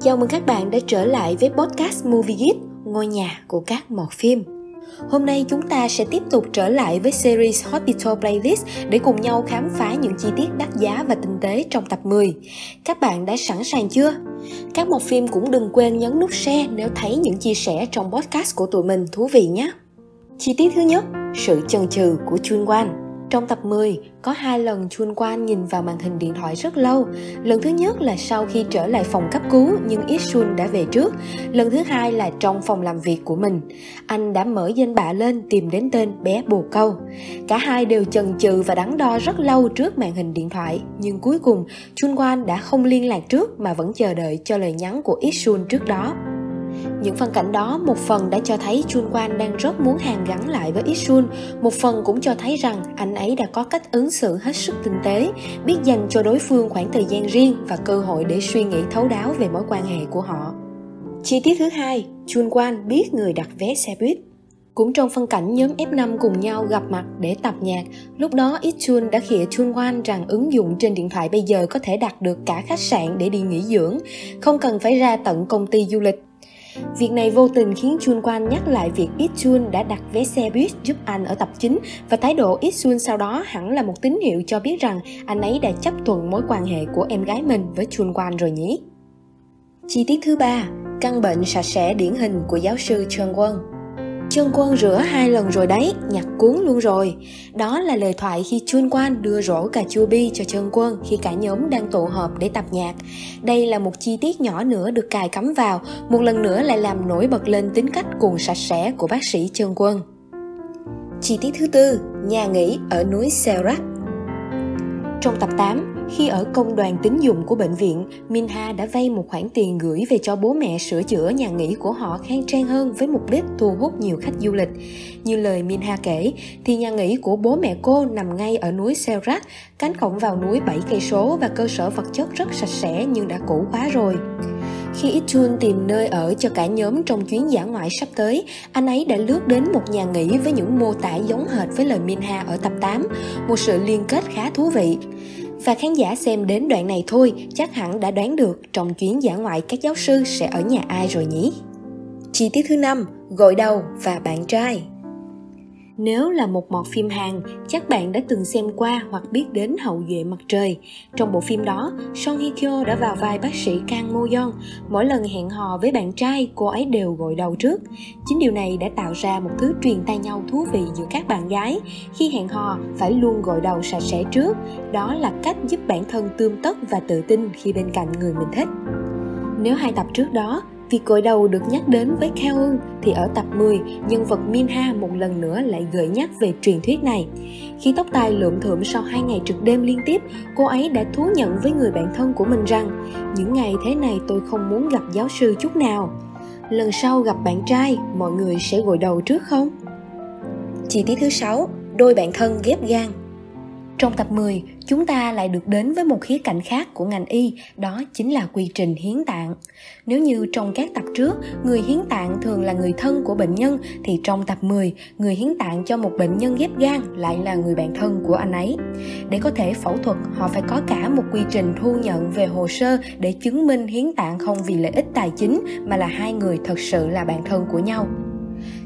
Chào mừng các bạn đã trở lại với podcast Movie Geek, ngôi nhà của các mọt phim. Hôm nay chúng ta sẽ tiếp tục trở lại với series Hospital Playlist để cùng nhau khám phá những chi tiết đắt giá và tinh tế trong tập 10. Các bạn đã sẵn sàng chưa? Các mọt phim cũng đừng quên nhấn nút share nếu thấy những chia sẻ trong podcast của tụi mình thú vị nhé. Chi tiết thứ nhất, sự chần chừ của chuyên quan. Trong tập 10, có hai lần Chun Quan nhìn vào màn hình điện thoại rất lâu. Lần thứ nhất là sau khi trở lại phòng cấp cứu nhưng Ít Sun đã về trước. Lần thứ hai là trong phòng làm việc của mình. Anh đã mở danh bạ lên tìm đến tên bé bồ câu. Cả hai đều chần chừ và đắn đo rất lâu trước màn hình điện thoại. Nhưng cuối cùng, Chun Quan đã không liên lạc trước mà vẫn chờ đợi cho lời nhắn của Ít Sun trước đó. Những phân cảnh đó một phần đã cho thấy Chun Quan đang rất muốn hàn gắn lại với Isun, một phần cũng cho thấy rằng anh ấy đã có cách ứng xử hết sức tinh tế, biết dành cho đối phương khoảng thời gian riêng và cơ hội để suy nghĩ thấu đáo về mối quan hệ của họ. Chi tiết thứ hai, Chun Quan biết người đặt vé xe buýt. Cũng trong phân cảnh nhóm F5 cùng nhau gặp mặt để tập nhạc, lúc đó Ichun đã khịa Chun Wan rằng ứng dụng trên điện thoại bây giờ có thể đặt được cả khách sạn để đi nghỉ dưỡng, không cần phải ra tận công ty du lịch Việc này vô tình khiến Chun Quan nhắc lại việc Ít Chun đã đặt vé xe buýt giúp anh ở tập chính và thái độ Ít Chun sau đó hẳn là một tín hiệu cho biết rằng anh ấy đã chấp thuận mối quan hệ của em gái mình với Chun Quan rồi nhỉ. Chi tiết thứ ba, căn bệnh sạch sẽ điển hình của giáo sư Trần Quân. Trương Quân rửa hai lần rồi đấy, nhặt cuốn luôn rồi. Đó là lời thoại khi Chun Quan đưa rổ cà chua bi cho Trương Quân khi cả nhóm đang tụ họp để tập nhạc. Đây là một chi tiết nhỏ nữa được cài cắm vào, một lần nữa lại làm nổi bật lên tính cách cuồng sạch sẽ của bác sĩ Trương Quân. Chi tiết thứ tư, nhà nghỉ ở núi Serac. Trong tập 8, khi ở công đoàn tín dụng của bệnh viện, Minha đã vay một khoản tiền gửi về cho bố mẹ sửa chữa nhà nghỉ của họ khang trang hơn với mục đích thu hút nhiều khách du lịch. Như lời Minha kể, thì nhà nghỉ của bố mẹ cô nằm ngay ở núi Serat, cánh cổng vào núi 7 cây số và cơ sở vật chất rất sạch sẽ nhưng đã cũ quá rồi. Khi Ichun tìm nơi ở cho cả nhóm trong chuyến giả ngoại sắp tới, anh ấy đã lướt đến một nhà nghỉ với những mô tả giống hệt với lời Minha ở tập 8, một sự liên kết khá thú vị. Và khán giả xem đến đoạn này thôi chắc hẳn đã đoán được trong chuyến giả ngoại các giáo sư sẽ ở nhà ai rồi nhỉ? Chi tiết thứ năm, gội đầu và bạn trai. Nếu là một mọt phim Hàn, chắc bạn đã từng xem qua hoặc biết đến Hậu duệ mặt trời. Trong bộ phim đó, Song Hye Kyo đã vào vai bác sĩ Kang Mo Yeon. Mỗi lần hẹn hò với bạn trai, cô ấy đều gội đầu trước. Chính điều này đã tạo ra một thứ truyền tay nhau thú vị giữa các bạn gái. Khi hẹn hò, phải luôn gội đầu sạch sẽ trước. Đó là cách giúp bản thân tươm tất và tự tin khi bên cạnh người mình thích. Nếu hai tập trước đó, Việc gội đầu được nhắc đến với Khao Ưng thì ở tập 10, nhân vật Minha một lần nữa lại gợi nhắc về truyền thuyết này. Khi tóc tai lượm thượm sau hai ngày trực đêm liên tiếp, cô ấy đã thú nhận với người bạn thân của mình rằng những ngày thế này tôi không muốn gặp giáo sư chút nào. Lần sau gặp bạn trai, mọi người sẽ gội đầu trước không? Chi tiết thứ 6, đôi bạn thân ghép gan trong tập 10, chúng ta lại được đến với một khía cạnh khác của ngành y, đó chính là quy trình hiến tạng. Nếu như trong các tập trước, người hiến tạng thường là người thân của bệnh nhân, thì trong tập 10, người hiến tạng cho một bệnh nhân ghép gan lại là người bạn thân của anh ấy. Để có thể phẫu thuật, họ phải có cả một quy trình thu nhận về hồ sơ để chứng minh hiến tạng không vì lợi ích tài chính mà là hai người thật sự là bạn thân của nhau.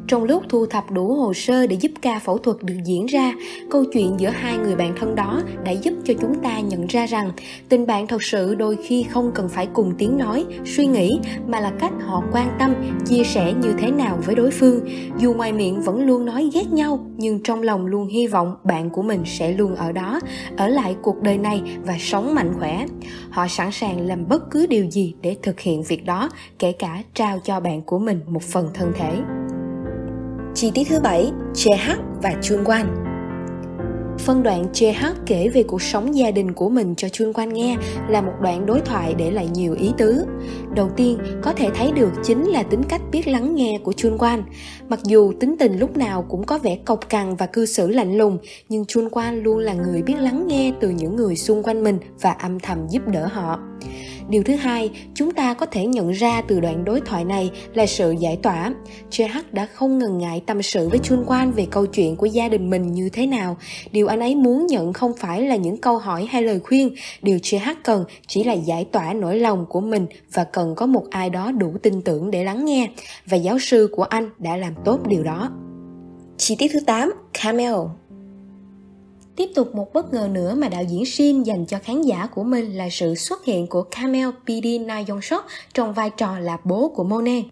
Trong lúc thu thập đủ hồ sơ để giúp ca phẫu thuật được diễn ra, câu chuyện giữa hai người bạn thân đó đã giúp cho chúng ta nhận ra rằng tình bạn thật sự đôi khi không cần phải cùng tiếng nói, suy nghĩ mà là cách họ quan tâm, chia sẻ như thế nào với đối phương. Dù ngoài miệng vẫn luôn nói ghét nhau, nhưng trong lòng luôn hy vọng bạn của mình sẽ luôn ở đó, ở lại cuộc đời này và sống mạnh khỏe. Họ sẵn sàng làm bất cứ điều gì để thực hiện việc đó, kể cả trao cho bạn của mình một phần thân thể. Chi tiết thứ bảy, JH và Chun Quan. Phân đoạn JH kể về cuộc sống gia đình của mình cho Chun Quan nghe là một đoạn đối thoại để lại nhiều ý tứ. Đầu tiên, có thể thấy được chính là tính cách biết lắng nghe của Chun Quan. Mặc dù tính tình lúc nào cũng có vẻ cộc cằn và cư xử lạnh lùng, nhưng Chun Quan luôn là người biết lắng nghe từ những người xung quanh mình và âm thầm giúp đỡ họ. Điều thứ hai, chúng ta có thể nhận ra từ đoạn đối thoại này là sự giải tỏa. JH đã không ngần ngại tâm sự với Chun Quan về câu chuyện của gia đình mình như thế nào. Điều anh ấy muốn nhận không phải là những câu hỏi hay lời khuyên, điều JH cần chỉ là giải tỏa nỗi lòng của mình và cần có một ai đó đủ tin tưởng để lắng nghe. Và giáo sư của anh đã làm tốt điều đó. Chi tiết thứ 8, Camel Tiếp tục một bất ngờ nữa mà đạo diễn Shin dành cho khán giả của mình là sự xuất hiện của Camel PD Na Yong Sok trong vai trò là bố của Monet.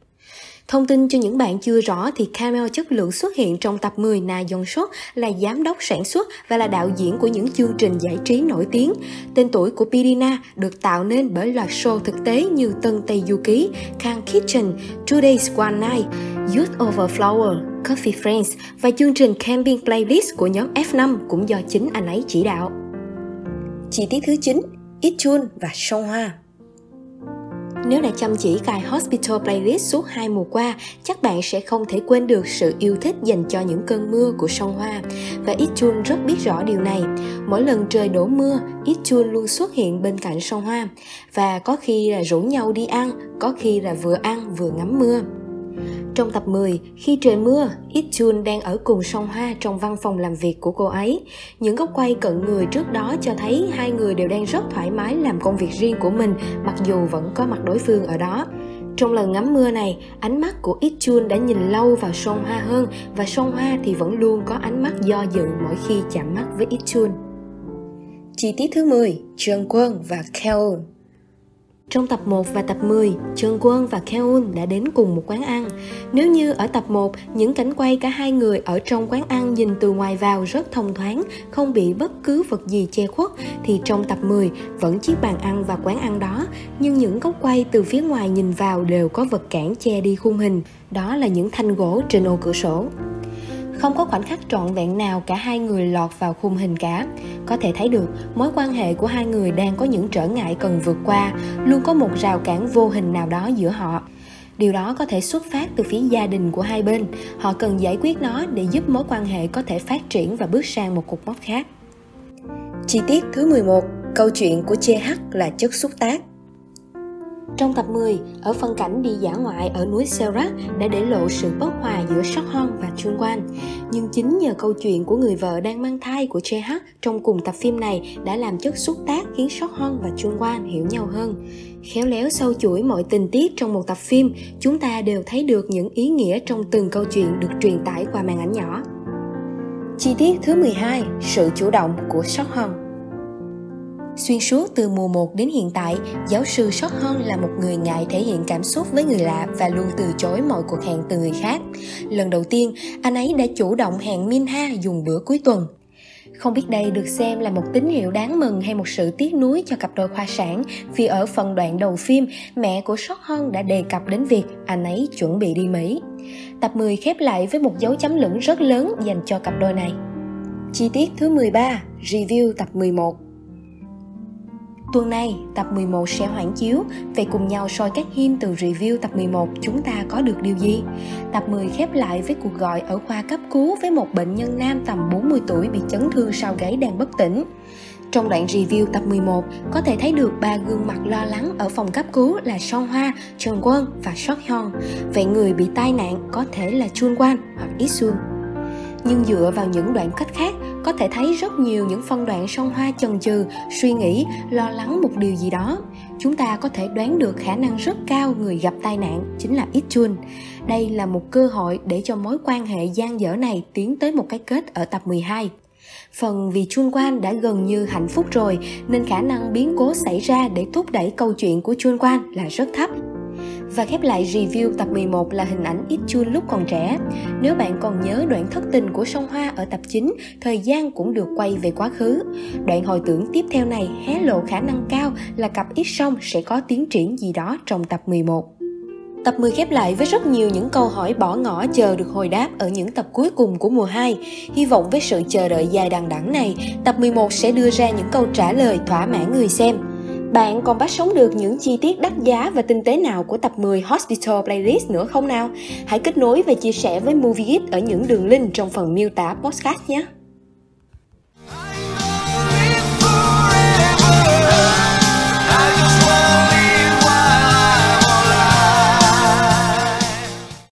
Thông tin cho những bạn chưa rõ thì Camel chất lượng xuất hiện trong tập 10 Na Dòng Sốt là giám đốc sản xuất và là đạo diễn của những chương trình giải trí nổi tiếng. Tên tuổi của Pirina được tạo nên bởi loạt show thực tế như Tân Tây Du Ký, Kang Kitchen, Two Days One Night, Youth Over Flower, Coffee Friends và chương trình Camping Playlist của nhóm F5 cũng do chính anh ấy chỉ đạo. Chi tiết thứ 9, Ichun và Song Hoa nếu đã chăm chỉ cài Hospital Playlist suốt hai mùa qua, chắc bạn sẽ không thể quên được sự yêu thích dành cho những cơn mưa của sông Hoa. Và Ichun rất biết rõ điều này. Mỗi lần trời đổ mưa, Ichun luôn xuất hiện bên cạnh sông Hoa. Và có khi là rủ nhau đi ăn, có khi là vừa ăn vừa ngắm mưa. Trong tập 10, khi trời mưa, Ichun đang ở cùng sông Hoa trong văn phòng làm việc của cô ấy. Những góc quay cận người trước đó cho thấy hai người đều đang rất thoải mái làm công việc riêng của mình mặc dù vẫn có mặt đối phương ở đó. Trong lần ngắm mưa này, ánh mắt của Ichun đã nhìn lâu vào sông Hoa hơn và sông Hoa thì vẫn luôn có ánh mắt do dự mỗi khi chạm mắt với Ichun. Chi tiết thứ 10, Trương Quân và Keon trong tập 1 và tập 10, Trương Quân và Keun đã đến cùng một quán ăn. Nếu như ở tập 1, những cảnh quay cả hai người ở trong quán ăn nhìn từ ngoài vào rất thông thoáng, không bị bất cứ vật gì che khuất, thì trong tập 10 vẫn chiếc bàn ăn và quán ăn đó, nhưng những góc quay từ phía ngoài nhìn vào đều có vật cản che đi khung hình. Đó là những thanh gỗ trên ô cửa sổ. Không có khoảnh khắc trọn vẹn nào cả hai người lọt vào khung hình cả. Có thể thấy được mối quan hệ của hai người đang có những trở ngại cần vượt qua, luôn có một rào cản vô hình nào đó giữa họ. Điều đó có thể xuất phát từ phía gia đình của hai bên. Họ cần giải quyết nó để giúp mối quan hệ có thể phát triển và bước sang một cột mốc khác. Chi tiết thứ 11, câu chuyện của CH là chất xúc tác. Trong tập 10, ở phân cảnh đi dã ngoại ở núi Serat đã để lộ sự bất hòa giữa Hong và Trương Quan. Nhưng chính nhờ câu chuyện của người vợ đang mang thai của JH trong cùng tập phim này đã làm chất xúc tác khiến Hong và Trương Quan hiểu nhau hơn. Khéo léo sâu chuỗi mọi tình tiết trong một tập phim, chúng ta đều thấy được những ý nghĩa trong từng câu chuyện được truyền tải qua màn ảnh nhỏ. Chi tiết thứ 12, sự chủ động của Hong. Xuyên suốt từ mùa 1 đến hiện tại, giáo sư Short Hon là một người ngại thể hiện cảm xúc với người lạ và luôn từ chối mọi cuộc hẹn từ người khác. Lần đầu tiên, anh ấy đã chủ động hẹn Minha dùng bữa cuối tuần. Không biết đây được xem là một tín hiệu đáng mừng hay một sự tiếc nuối cho cặp đôi khoa sản vì ở phần đoạn đầu phim, mẹ của Short Hon đã đề cập đến việc anh ấy chuẩn bị đi Mỹ. Tập 10 khép lại với một dấu chấm lửng rất lớn dành cho cặp đôi này. Chi tiết thứ 13, review tập 11 Tuần này, tập 11 sẽ hoãn chiếu, vậy cùng nhau soi các hiêm từ review tập 11 chúng ta có được điều gì? Tập 10 khép lại với cuộc gọi ở khoa cấp cứu với một bệnh nhân nam tầm 40 tuổi bị chấn thương sau gáy đang bất tỉnh. Trong đoạn review tập 11, có thể thấy được ba gương mặt lo lắng ở phòng cấp cứu là Song Hoa, Trần Quân và Sok Hyun. Vậy người bị tai nạn có thể là Chun Wan hoặc Ít Sun nhưng dựa vào những đoạn cách khác có thể thấy rất nhiều những phân đoạn song hoa chần chừ, suy nghĩ, lo lắng một điều gì đó. Chúng ta có thể đoán được khả năng rất cao người gặp tai nạn chính là ít chun. Đây là một cơ hội để cho mối quan hệ gian dở này tiến tới một cái kết ở tập 12 Phần vì Chun Quan đã gần như hạnh phúc rồi, nên khả năng biến cố xảy ra để thúc đẩy câu chuyện của Chun Quan là rất thấp. Và khép lại review tập 11 là hình ảnh ít chun lúc còn trẻ. Nếu bạn còn nhớ đoạn thất tình của sông Hoa ở tập 9, thời gian cũng được quay về quá khứ. Đoạn hồi tưởng tiếp theo này hé lộ khả năng cao là cặp ít sông sẽ có tiến triển gì đó trong tập 11. Tập 10 khép lại với rất nhiều những câu hỏi bỏ ngỏ chờ được hồi đáp ở những tập cuối cùng của mùa 2. Hy vọng với sự chờ đợi dài đằng đẵng này, tập 11 sẽ đưa ra những câu trả lời thỏa mãn người xem. Bạn còn bắt sống được những chi tiết đắt giá và tinh tế nào của tập 10 Hospital Playlist nữa không nào? Hãy kết nối và chia sẻ với Movie ở những đường link trong phần miêu tả podcast nhé!